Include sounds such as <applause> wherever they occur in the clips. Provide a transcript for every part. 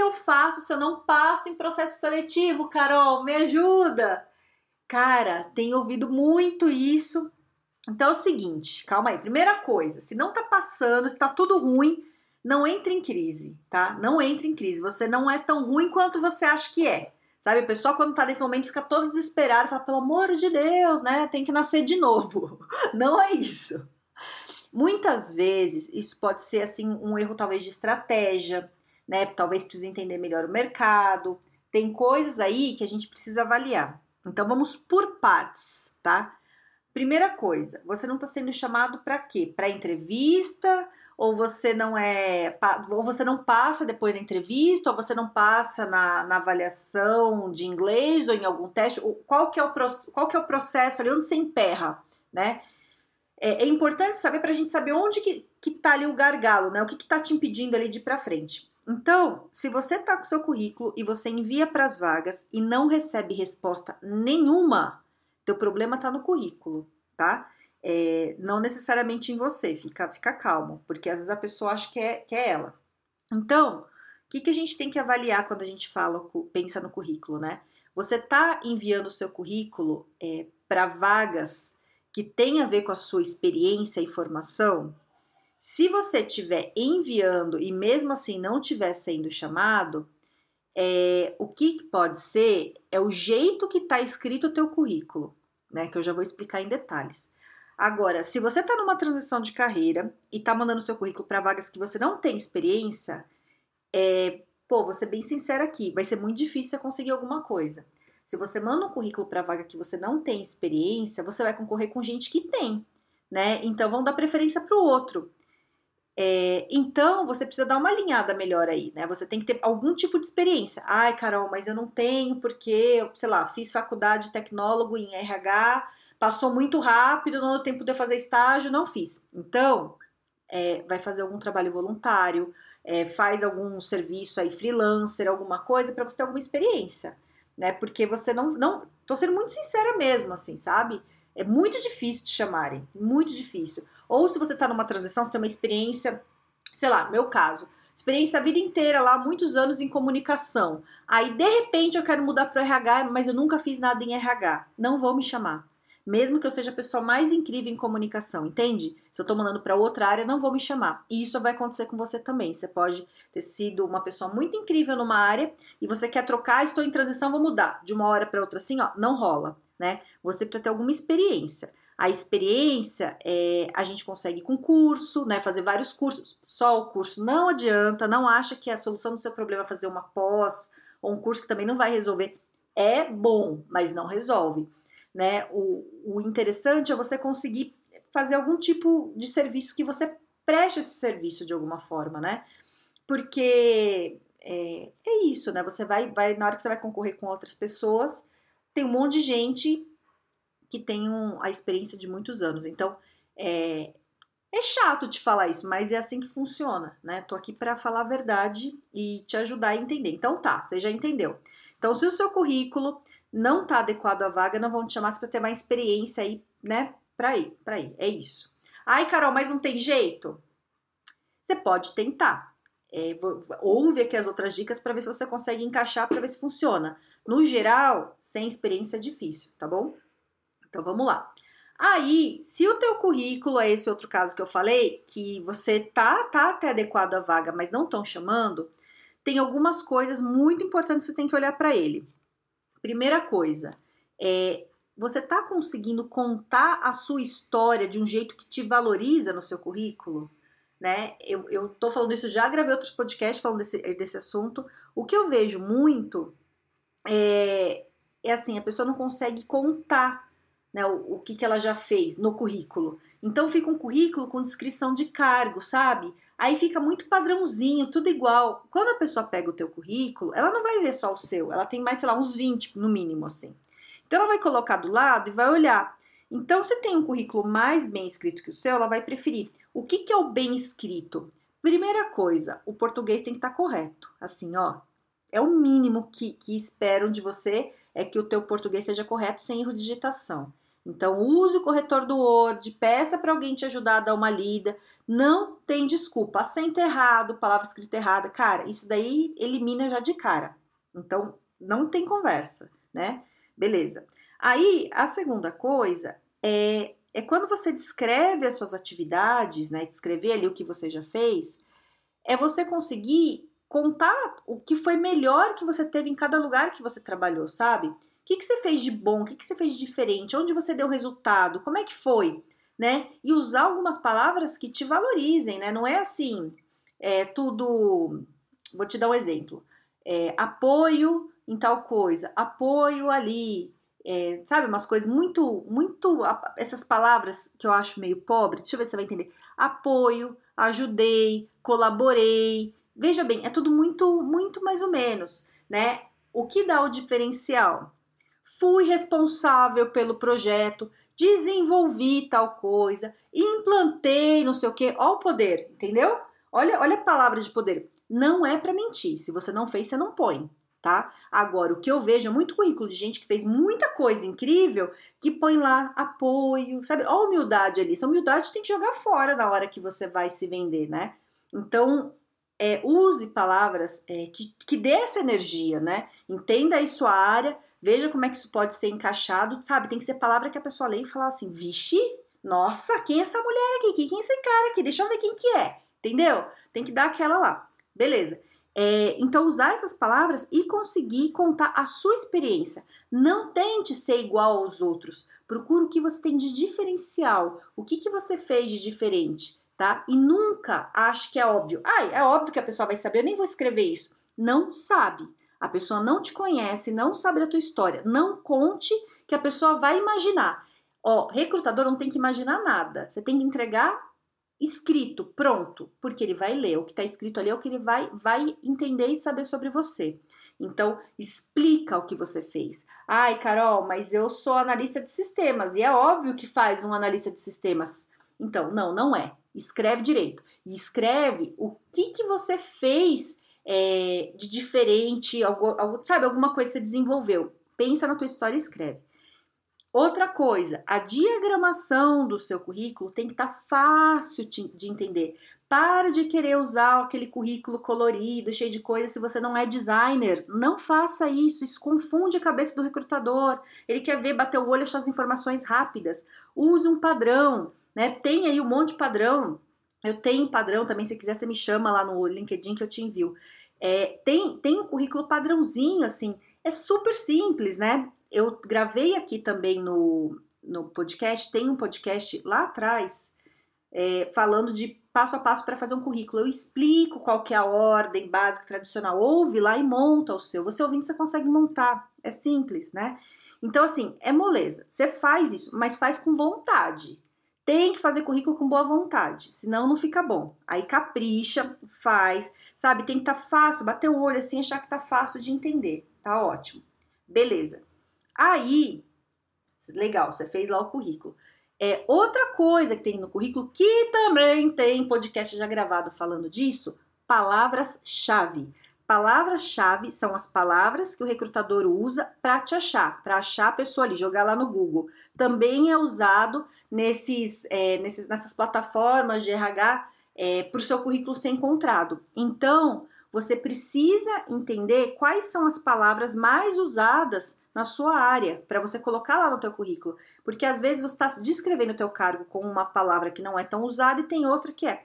Eu faço se eu não passo em processo seletivo, Carol? Me ajuda! Cara, tenho ouvido muito isso. Então é o seguinte, calma aí. Primeira coisa, se não tá passando, se tá tudo ruim, não entre em crise, tá? Não entre em crise. Você não é tão ruim quanto você acha que é. Sabe, o pessoal quando tá nesse momento fica todo desesperado, fala, pelo amor de Deus, né? Tem que nascer de novo. <laughs> Não é isso. Muitas vezes isso pode ser assim um erro talvez de estratégia, né? Talvez precise entender melhor o mercado. Tem coisas aí que a gente precisa avaliar. Então vamos por partes, tá? Primeira coisa, você não está sendo chamado para quê? Para entrevista? Ou você não é, ou você não passa depois da entrevista, ou você não passa na, na avaliação de inglês ou em algum teste? Qual que é o, qual que é o processo ali, onde você emperra, né? É, é importante saber para a gente saber onde que, que tá ali o gargalo, né? O que, que tá te impedindo ali de ir para frente. Então, se você está com seu currículo e você envia para as vagas e não recebe resposta nenhuma, teu problema está no currículo, tá? É, não necessariamente em você, fica, fica calmo, porque às vezes a pessoa acha que é, que é ela. Então, o que, que a gente tem que avaliar quando a gente fala, pensa no currículo, né? Você está enviando o seu currículo é, para vagas que tem a ver com a sua experiência e formação? Se você estiver enviando e mesmo assim não estiver sendo chamado, é, o que pode ser é o jeito que está escrito o teu currículo, né? Que eu já vou explicar em detalhes. Agora, se você está numa transição de carreira e está mandando seu currículo para vagas que você não tem experiência, é, pô, vou ser bem sincera aqui, vai ser muito difícil você conseguir alguma coisa. Se você manda um currículo para vaga que você não tem experiência, você vai concorrer com gente que tem, né? Então vão dar preferência para o outro. É, então, você precisa dar uma alinhada melhor aí, né? Você tem que ter algum tipo de experiência. Ai, Carol, mas eu não tenho porque, sei lá, fiz faculdade de tecnólogo em RH, passou muito rápido, não deu tempo de eu fazer estágio, não fiz. Então, é, vai fazer algum trabalho voluntário, é, faz algum serviço aí, freelancer, alguma coisa, para você ter alguma experiência, né? Porque você não, não. Tô sendo muito sincera mesmo, assim, sabe? É muito difícil te chamarem, muito difícil. Ou se você está numa transição, você tem uma experiência, sei lá, meu caso, experiência a vida inteira lá, muitos anos em comunicação. Aí, de repente, eu quero mudar para RH, mas eu nunca fiz nada em RH. Não vão me chamar. Mesmo que eu seja a pessoa mais incrível em comunicação, entende? Se eu estou mandando para outra área, não vou me chamar. E isso vai acontecer com você também. Você pode ter sido uma pessoa muito incrível numa área e você quer trocar, estou em transição, vou mudar de uma hora para outra assim, ó, não rola, né? Você precisa ter alguma experiência. A experiência é, a gente consegue com curso, né? Fazer vários cursos. Só o curso não adianta, não acha que a solução do seu problema é fazer uma pós ou um curso que também não vai resolver. É bom, mas não resolve. Né? O, o interessante é você conseguir fazer algum tipo de serviço que você preste esse serviço de alguma forma, né? Porque é, é isso, né? Você vai, vai, na hora que você vai concorrer com outras pessoas, tem um monte de gente que tenham a experiência de muitos anos. Então, é, é chato te falar isso, mas é assim que funciona, né? Tô aqui para falar a verdade e te ajudar a entender. Então tá, você já entendeu. Então, se o seu currículo não tá adequado à vaga, não vão te chamar para ter mais experiência aí, né? Para ir, para ir. É isso. Ai, Carol, mas não tem jeito? Você pode tentar. É, ouve aqui as outras dicas para ver se você consegue encaixar para ver se funciona. No geral, sem experiência é difícil, tá bom? Então vamos lá. Aí, se o teu currículo é esse outro caso que eu falei, que você tá, tá até adequado à vaga, mas não estão chamando, tem algumas coisas muito importantes que você tem que olhar para ele. Primeira coisa, é você tá conseguindo contar a sua história de um jeito que te valoriza no seu currículo? Né? Eu, eu tô falando isso, já gravei outros podcasts falando desse, desse assunto. O que eu vejo muito é, é assim, a pessoa não consegue contar né, o, o que, que ela já fez no currículo. Então fica um currículo com descrição de cargo, sabe? Aí fica muito padrãozinho, tudo igual. Quando a pessoa pega o teu currículo, ela não vai ver só o seu, ela tem mais, sei lá, uns 20 no mínimo, assim. Então ela vai colocar do lado e vai olhar. Então, se tem um currículo mais bem escrito que o seu, ela vai preferir. O que, que é o bem escrito? Primeira coisa, o português tem que estar tá correto. Assim, ó, é o mínimo que, que esperam de você é que o teu português seja correto sem erro de digitação. Então, use o corretor do Word, peça para alguém te ajudar a dar uma lida. Não tem desculpa. Acento errado, palavra escrita errada. Cara, isso daí elimina já de cara. Então, não tem conversa, né? Beleza. Aí, a segunda coisa é, é quando você descreve as suas atividades, né? Descrever ali o que você já fez, é você conseguir contar o que foi melhor que você teve em cada lugar que você trabalhou, sabe? O que, que você fez de bom, o que, que você fez de diferente, onde você deu resultado, como é que foi, né? E usar algumas palavras que te valorizem, né? Não é assim, é tudo. Vou te dar um exemplo. É, apoio em tal coisa, apoio ali, é, sabe, umas coisas muito, muito, essas palavras que eu acho meio pobre, deixa eu ver se você vai entender. Apoio, ajudei, colaborei, Veja bem, é tudo muito, muito mais ou menos, né? O que dá o diferencial? Fui responsável pelo projeto, desenvolvi tal coisa, implantei não sei o que, ó o poder, entendeu? Olha, olha a palavra de poder. Não é para mentir. Se você não fez, você não põe, tá? Agora, o que eu vejo é muito currículo de gente que fez muita coisa incrível que põe lá apoio, sabe? Ó a humildade ali. Essa humildade tem que jogar fora na hora que você vai se vender, né? Então, é, use palavras é, que, que dê essa energia, né? Entenda aí sua área, veja como é que isso pode ser encaixado, sabe? Tem que ser palavra que a pessoa lê e fala assim, vixe, nossa, quem é essa mulher aqui? Quem é esse cara aqui? Deixa eu ver quem que é, entendeu? Tem que dar aquela lá, beleza. É, então, usar essas palavras e conseguir contar a sua experiência. Não tente ser igual aos outros. Procura o que você tem de diferencial. O que, que você fez de diferente tá? E nunca ache que é óbvio. Ai, é óbvio que a pessoa vai saber, eu nem vou escrever isso. Não sabe. A pessoa não te conhece, não sabe a tua história. Não conte que a pessoa vai imaginar. Ó, recrutador não tem que imaginar nada. Você tem que entregar escrito, pronto, porque ele vai ler. O que está escrito ali é o que ele vai, vai entender e saber sobre você. Então, explica o que você fez. Ai, Carol, mas eu sou analista de sistemas e é óbvio que faz um analista de sistemas. Então, não, não é. Escreve direito. E escreve o que, que você fez é, de diferente, algo, algo, sabe, alguma coisa que você desenvolveu. Pensa na tua história e escreve. Outra coisa, a diagramação do seu currículo tem que estar tá fácil de entender. Para de querer usar aquele currículo colorido, cheio de coisas, se você não é designer. Não faça isso, isso confunde a cabeça do recrutador. Ele quer ver, bater o olho, achar as informações rápidas. Use um padrão né? Tem aí um monte de padrão. Eu tenho padrão também, se quiser você me chama lá no LinkedIn que eu te envio. É, tem, tem um currículo padrãozinho, assim, é super simples, né? Eu gravei aqui também no, no podcast, tem um podcast lá atrás é, falando de passo a passo para fazer um currículo. Eu explico qual que é a ordem básica, tradicional. Ouve lá e monta o seu. Você ouvindo, você consegue montar. É simples, né? Então, assim, é moleza. Você faz isso, mas faz com vontade. Tem que fazer currículo com boa vontade, senão não fica bom. Aí capricha, faz, sabe? Tem que estar tá fácil, bater o olho assim, achar que tá fácil de entender. Tá ótimo. Beleza. Aí, legal, você fez lá o currículo. É outra coisa que tem no currículo que também tem podcast já gravado falando disso, palavras-chave. Palavras-chave são as palavras que o recrutador usa para te achar, para achar a pessoa ali, jogar lá no Google. Também é usado nesses, é, nesses nessas plataformas de RH é, para o seu currículo ser encontrado. Então, você precisa entender quais são as palavras mais usadas na sua área para você colocar lá no teu currículo, porque às vezes você está descrevendo o teu cargo com uma palavra que não é tão usada e tem outra que é.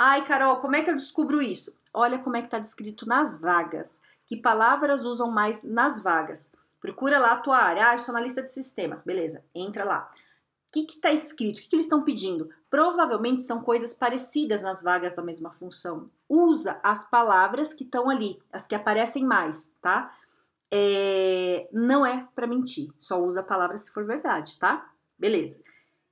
Ai, Carol, como é que eu descubro isso? Olha como é que está descrito nas vagas. Que palavras usam mais nas vagas? Procura lá a tua área. Ah, eu sou analista de sistemas. Beleza, entra lá. O que está escrito? O que, que eles estão pedindo? Provavelmente são coisas parecidas nas vagas da mesma função. Usa as palavras que estão ali, as que aparecem mais, tá? É, não é para mentir, só usa a palavra se for verdade, tá? Beleza.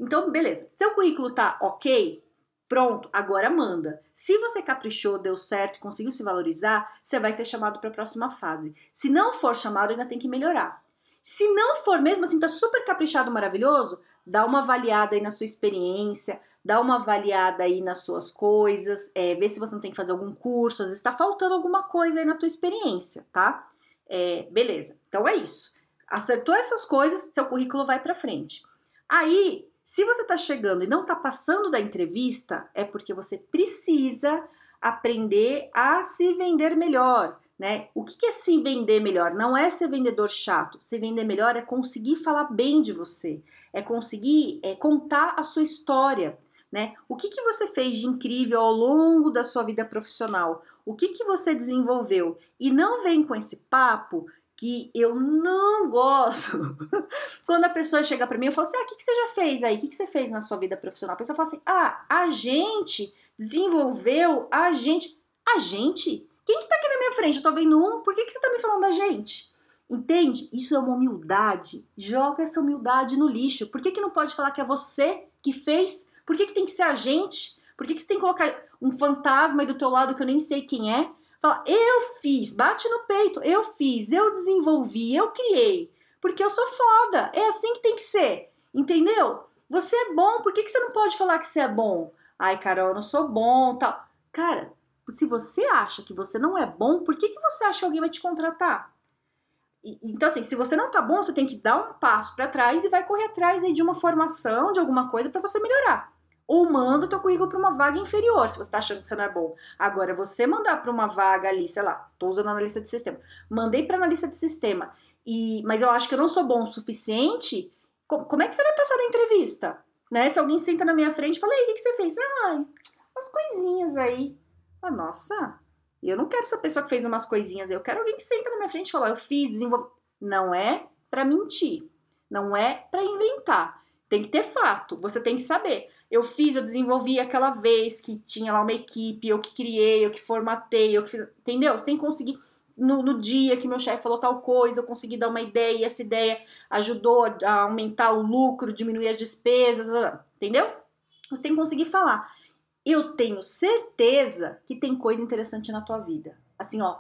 Então, beleza. Seu currículo tá ok? Pronto, agora manda. Se você caprichou, deu certo, conseguiu se valorizar, você vai ser chamado para a próxima fase. Se não for chamado, ainda tem que melhorar. Se não for mesmo assim, tá super caprichado, maravilhoso, dá uma avaliada aí na sua experiência, dá uma avaliada aí nas suas coisas, é, vê se você não tem que fazer algum curso, às vezes está faltando alguma coisa aí na tua experiência, tá? É, beleza. Então é isso. Acertou essas coisas, seu currículo vai para frente. Aí se você está chegando e não está passando da entrevista, é porque você precisa aprender a se vender melhor, né? O que é se vender melhor? Não é ser vendedor chato. Se vender melhor é conseguir falar bem de você, é conseguir é, contar a sua história, né? O que, que você fez de incrível ao longo da sua vida profissional? O que, que você desenvolveu? E não vem com esse papo que eu não gosto. <laughs> Quando a pessoa chega para mim, eu falo assim: ah, o que, que você já fez aí? O que, que você fez na sua vida profissional? A pessoa fala assim: ah, a gente desenvolveu, a gente. A gente? Quem que tá aqui na minha frente? Eu tô vendo um, por que, que você tá me falando da gente? Entende? Isso é uma humildade. Joga essa humildade no lixo. Por que, que não pode falar que é você que fez? Por que, que tem que ser a gente? Por que, que você tem que colocar um fantasma aí do teu lado que eu nem sei quem é? Fala, eu fiz, bate no peito, eu fiz, eu desenvolvi, eu criei, porque eu sou foda, é assim que tem que ser, entendeu? Você é bom, por que, que você não pode falar que você é bom? Ai, Carol, eu não sou bom, tal. Cara, se você acha que você não é bom, por que, que você acha que alguém vai te contratar? então, assim, se você não tá bom, você tem que dar um passo para trás e vai correr atrás aí de uma formação, de alguma coisa para você melhorar ou manda o teu currículo para uma vaga inferior, se você está achando que você não é bom. Agora, você mandar para uma vaga ali, sei lá, estou usando analista de sistema, mandei para analista de sistema, e mas eu acho que eu não sou bom o suficiente, como é que você vai passar na entrevista? Né? Se alguém senta na minha frente e fala, o que, que você fez? Ah, umas coisinhas aí. Ah, nossa, eu não quero essa pessoa que fez umas coisinhas, eu quero alguém que senta na minha frente e fala, eu fiz, desenvolvi. Não é para mentir, não é para inventar. Tem que ter fato, você tem que saber eu fiz, eu desenvolvi aquela vez que tinha lá uma equipe, eu que criei, eu que formatei, eu que entendeu? Você tem que conseguir no, no dia que meu chefe falou tal coisa, eu consegui dar uma ideia e essa ideia ajudou a aumentar o lucro, diminuir as despesas, entendeu? Você tem que conseguir falar. Eu tenho certeza que tem coisa interessante na tua vida. Assim, ó,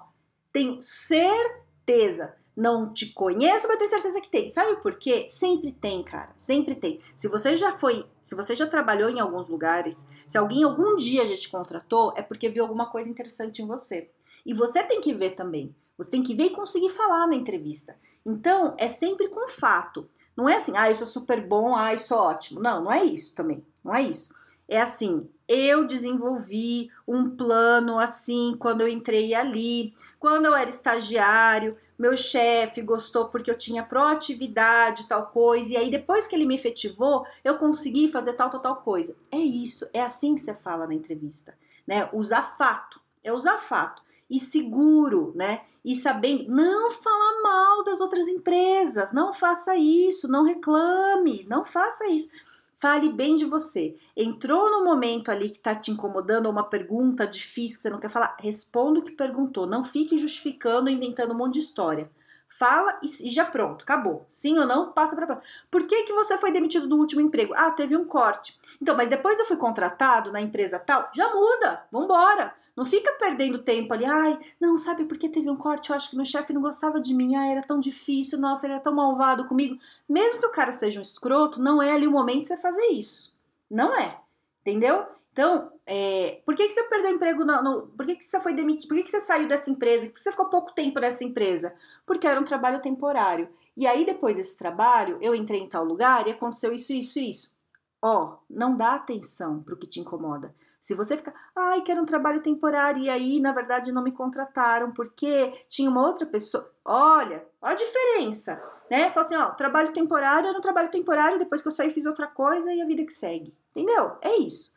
tenho certeza. Não te conheço, mas tenho certeza que tem. Sabe por quê? Sempre tem, cara. Sempre tem. Se você já foi, se você já trabalhou em alguns lugares, se alguém algum dia já te contratou, é porque viu alguma coisa interessante em você. E você tem que ver também. Você tem que ver e conseguir falar na entrevista. Então, é sempre com fato. Não é assim, ah, eu sou super bom, ah, eu sou ótimo. Não, não é isso também. Não é isso. É assim, eu desenvolvi um plano assim quando eu entrei ali, quando eu era estagiário, meu chefe gostou porque eu tinha proatividade, tal coisa, e aí depois que ele me efetivou, eu consegui fazer tal, tal, tal coisa. É isso, é assim que você fala na entrevista, né? Usar fato, é usar fato. E seguro, né? E sabendo, não falar mal das outras empresas, não faça isso, não reclame, não faça isso. Fale bem de você. Entrou no momento ali que tá te incomodando, uma pergunta difícil que você não quer falar, responda o que perguntou. Não fique justificando, inventando um monte de história. Fala e, já pronto, acabou. Sim ou não, passa para Por que, que você foi demitido do último emprego? Ah, teve um corte. Então, mas depois eu fui contratado na empresa tal, já muda, vambora. Não fica perdendo tempo ali, ai, não, sabe por que teve um corte? Eu acho que meu chefe não gostava de mim, ai, era tão difícil, nossa, ele era tão malvado comigo. Mesmo que o cara seja um escroto, não é ali o momento de você fazer isso. Não é. Entendeu? Então, é, por que, que você perdeu emprego? No, no, por que, que você foi demitido? Por que, que você saiu dessa empresa? Por que você ficou pouco tempo nessa empresa? Porque era um trabalho temporário. E aí, depois desse trabalho, eu entrei em tal lugar e aconteceu isso, isso, isso. Ó, não dá atenção para o que te incomoda. Se você ficar, ai, quero um trabalho temporário e aí, na verdade, não me contrataram porque tinha uma outra pessoa. Olha, olha a diferença, né? Fala assim, ó, trabalho temporário, era um trabalho temporário, depois que eu saí fiz outra coisa e a vida que segue. Entendeu? É isso.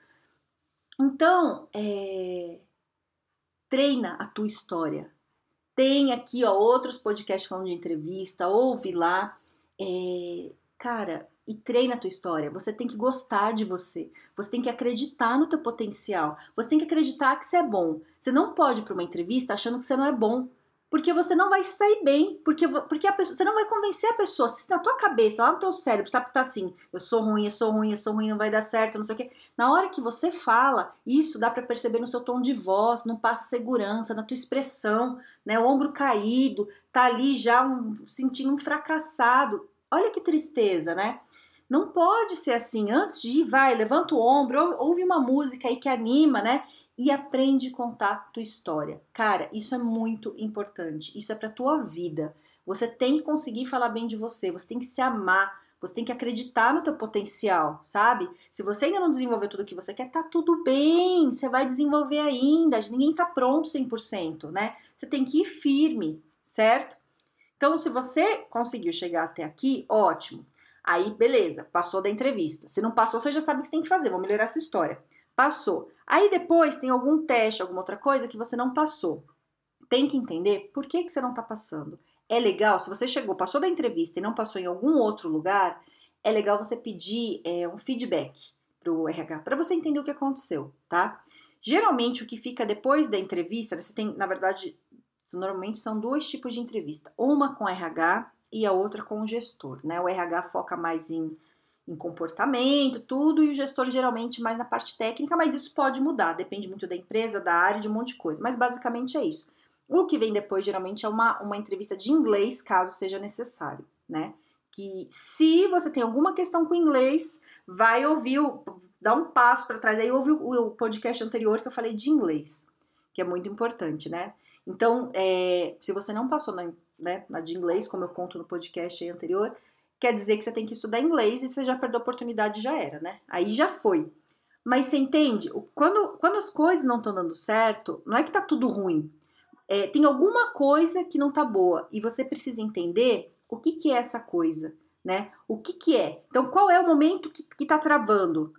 Então, é... treina a tua história. Tem aqui, ó, outros podcasts falando de entrevista, ouve lá. É... Cara, e treina a tua história. Você tem que gostar de você. Você tem que acreditar no teu potencial. Você tem que acreditar que você é bom. Você não pode ir para uma entrevista achando que você não é bom. porque você não vai sair bem, porque, porque a pessoa, você não vai convencer a pessoa. Se na tua cabeça, lá no teu cérebro, tá, tá assim, eu sou ruim, eu sou ruim, eu sou ruim, não vai dar certo, não sei o quê. Na hora que você fala, isso dá para perceber no seu tom de voz, não passa segurança, na tua expressão, né? O ombro caído, tá ali já um, sentindo um fracassado. Olha que tristeza, né? Não pode ser assim. Antes de ir, vai, levanta o ombro, ouve uma música aí que anima, né? e aprende a contar tua história. Cara, isso é muito importante. Isso é para tua vida. Você tem que conseguir falar bem de você, você tem que se amar, você tem que acreditar no teu potencial, sabe? Se você ainda não desenvolveu tudo o que você quer, tá tudo bem, você vai desenvolver ainda, ninguém tá pronto 100%, né? Você tem que ir firme, certo? Então, se você conseguiu chegar até aqui, ótimo. Aí, beleza, passou da entrevista. Se não passou, você já sabe o que você tem que fazer, vou melhorar essa história. Passou. Aí depois tem algum teste, alguma outra coisa que você não passou. Tem que entender por que, que você não está passando. É legal, se você chegou, passou da entrevista e não passou em algum outro lugar, é legal você pedir é, um feedback para o RH, para você entender o que aconteceu, tá? Geralmente o que fica depois da entrevista, você tem, na verdade, normalmente são dois tipos de entrevista, uma com RH e a outra com o gestor, né? O RH foca mais em em comportamento, tudo, e o gestor geralmente mais na parte técnica, mas isso pode mudar, depende muito da empresa, da área, de um monte de coisa. Mas basicamente é isso. O que vem depois, geralmente, é uma, uma entrevista de inglês, caso seja necessário, né? Que se você tem alguma questão com inglês, vai ouvir, dá um passo para trás, aí ouve o, o, podcast anterior que eu falei de inglês, que é muito importante, né? Então, é, se você não passou na, né, na de inglês, como eu conto no podcast anterior, quer dizer que você tem que estudar inglês e você já perdeu a oportunidade, já era, né? Aí já foi. Mas você entende? Quando, quando as coisas não estão dando certo, não é que tá tudo ruim. É, tem alguma coisa que não tá boa e você precisa entender o que, que é essa coisa, né? O que, que é? Então, qual é o momento que, que tá travando?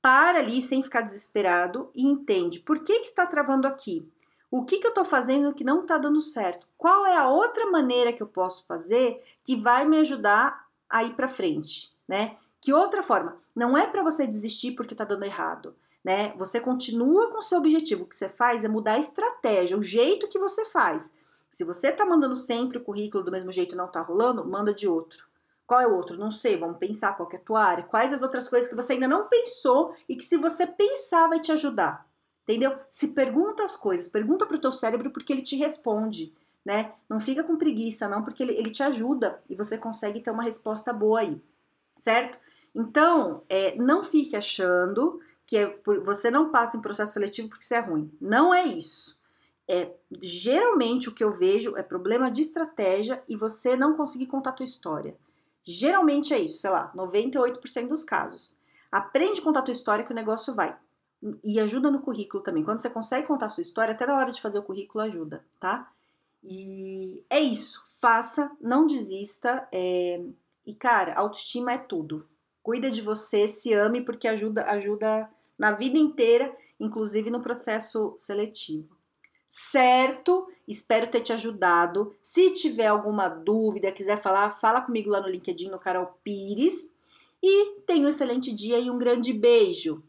Para ali sem ficar desesperado e entende por que, que está travando aqui. O que, que eu estou fazendo que não está dando certo? Qual é a outra maneira que eu posso fazer que vai me ajudar a ir para frente, né? Que outra forma, não é para você desistir porque tá dando errado, né? Você continua com o seu objetivo, o que você faz é mudar a estratégia, o jeito que você faz. Se você tá mandando sempre o currículo do mesmo jeito e não tá rolando, manda de outro. Qual é o outro? Não sei, vamos pensar qual é a tua área, quais as outras coisas que você ainda não pensou e que se você pensar vai te ajudar. Entendeu? Se pergunta as coisas, pergunta pro teu cérebro porque ele te responde né? Não fica com preguiça, não, porque ele, ele te ajuda e você consegue ter uma resposta boa aí, certo? Então, é, não fique achando que é por, você não passa em processo seletivo porque você é ruim. Não é isso. É, geralmente o que eu vejo é problema de estratégia e você não conseguir contar a tua história. Geralmente é isso, sei lá, 98% dos casos. Aprende a contar a tua história que o negócio vai. E ajuda no currículo também. Quando você consegue contar a sua história, até na hora de fazer o currículo ajuda, tá? E é isso. Faça, não desista. É... E, cara, autoestima é tudo. Cuida de você, se ame, porque ajuda, ajuda na vida inteira, inclusive no processo seletivo. Certo? Espero ter te ajudado. Se tiver alguma dúvida, quiser falar, fala comigo lá no LinkedIn, no Carol Pires. E tenha um excelente dia e um grande beijo.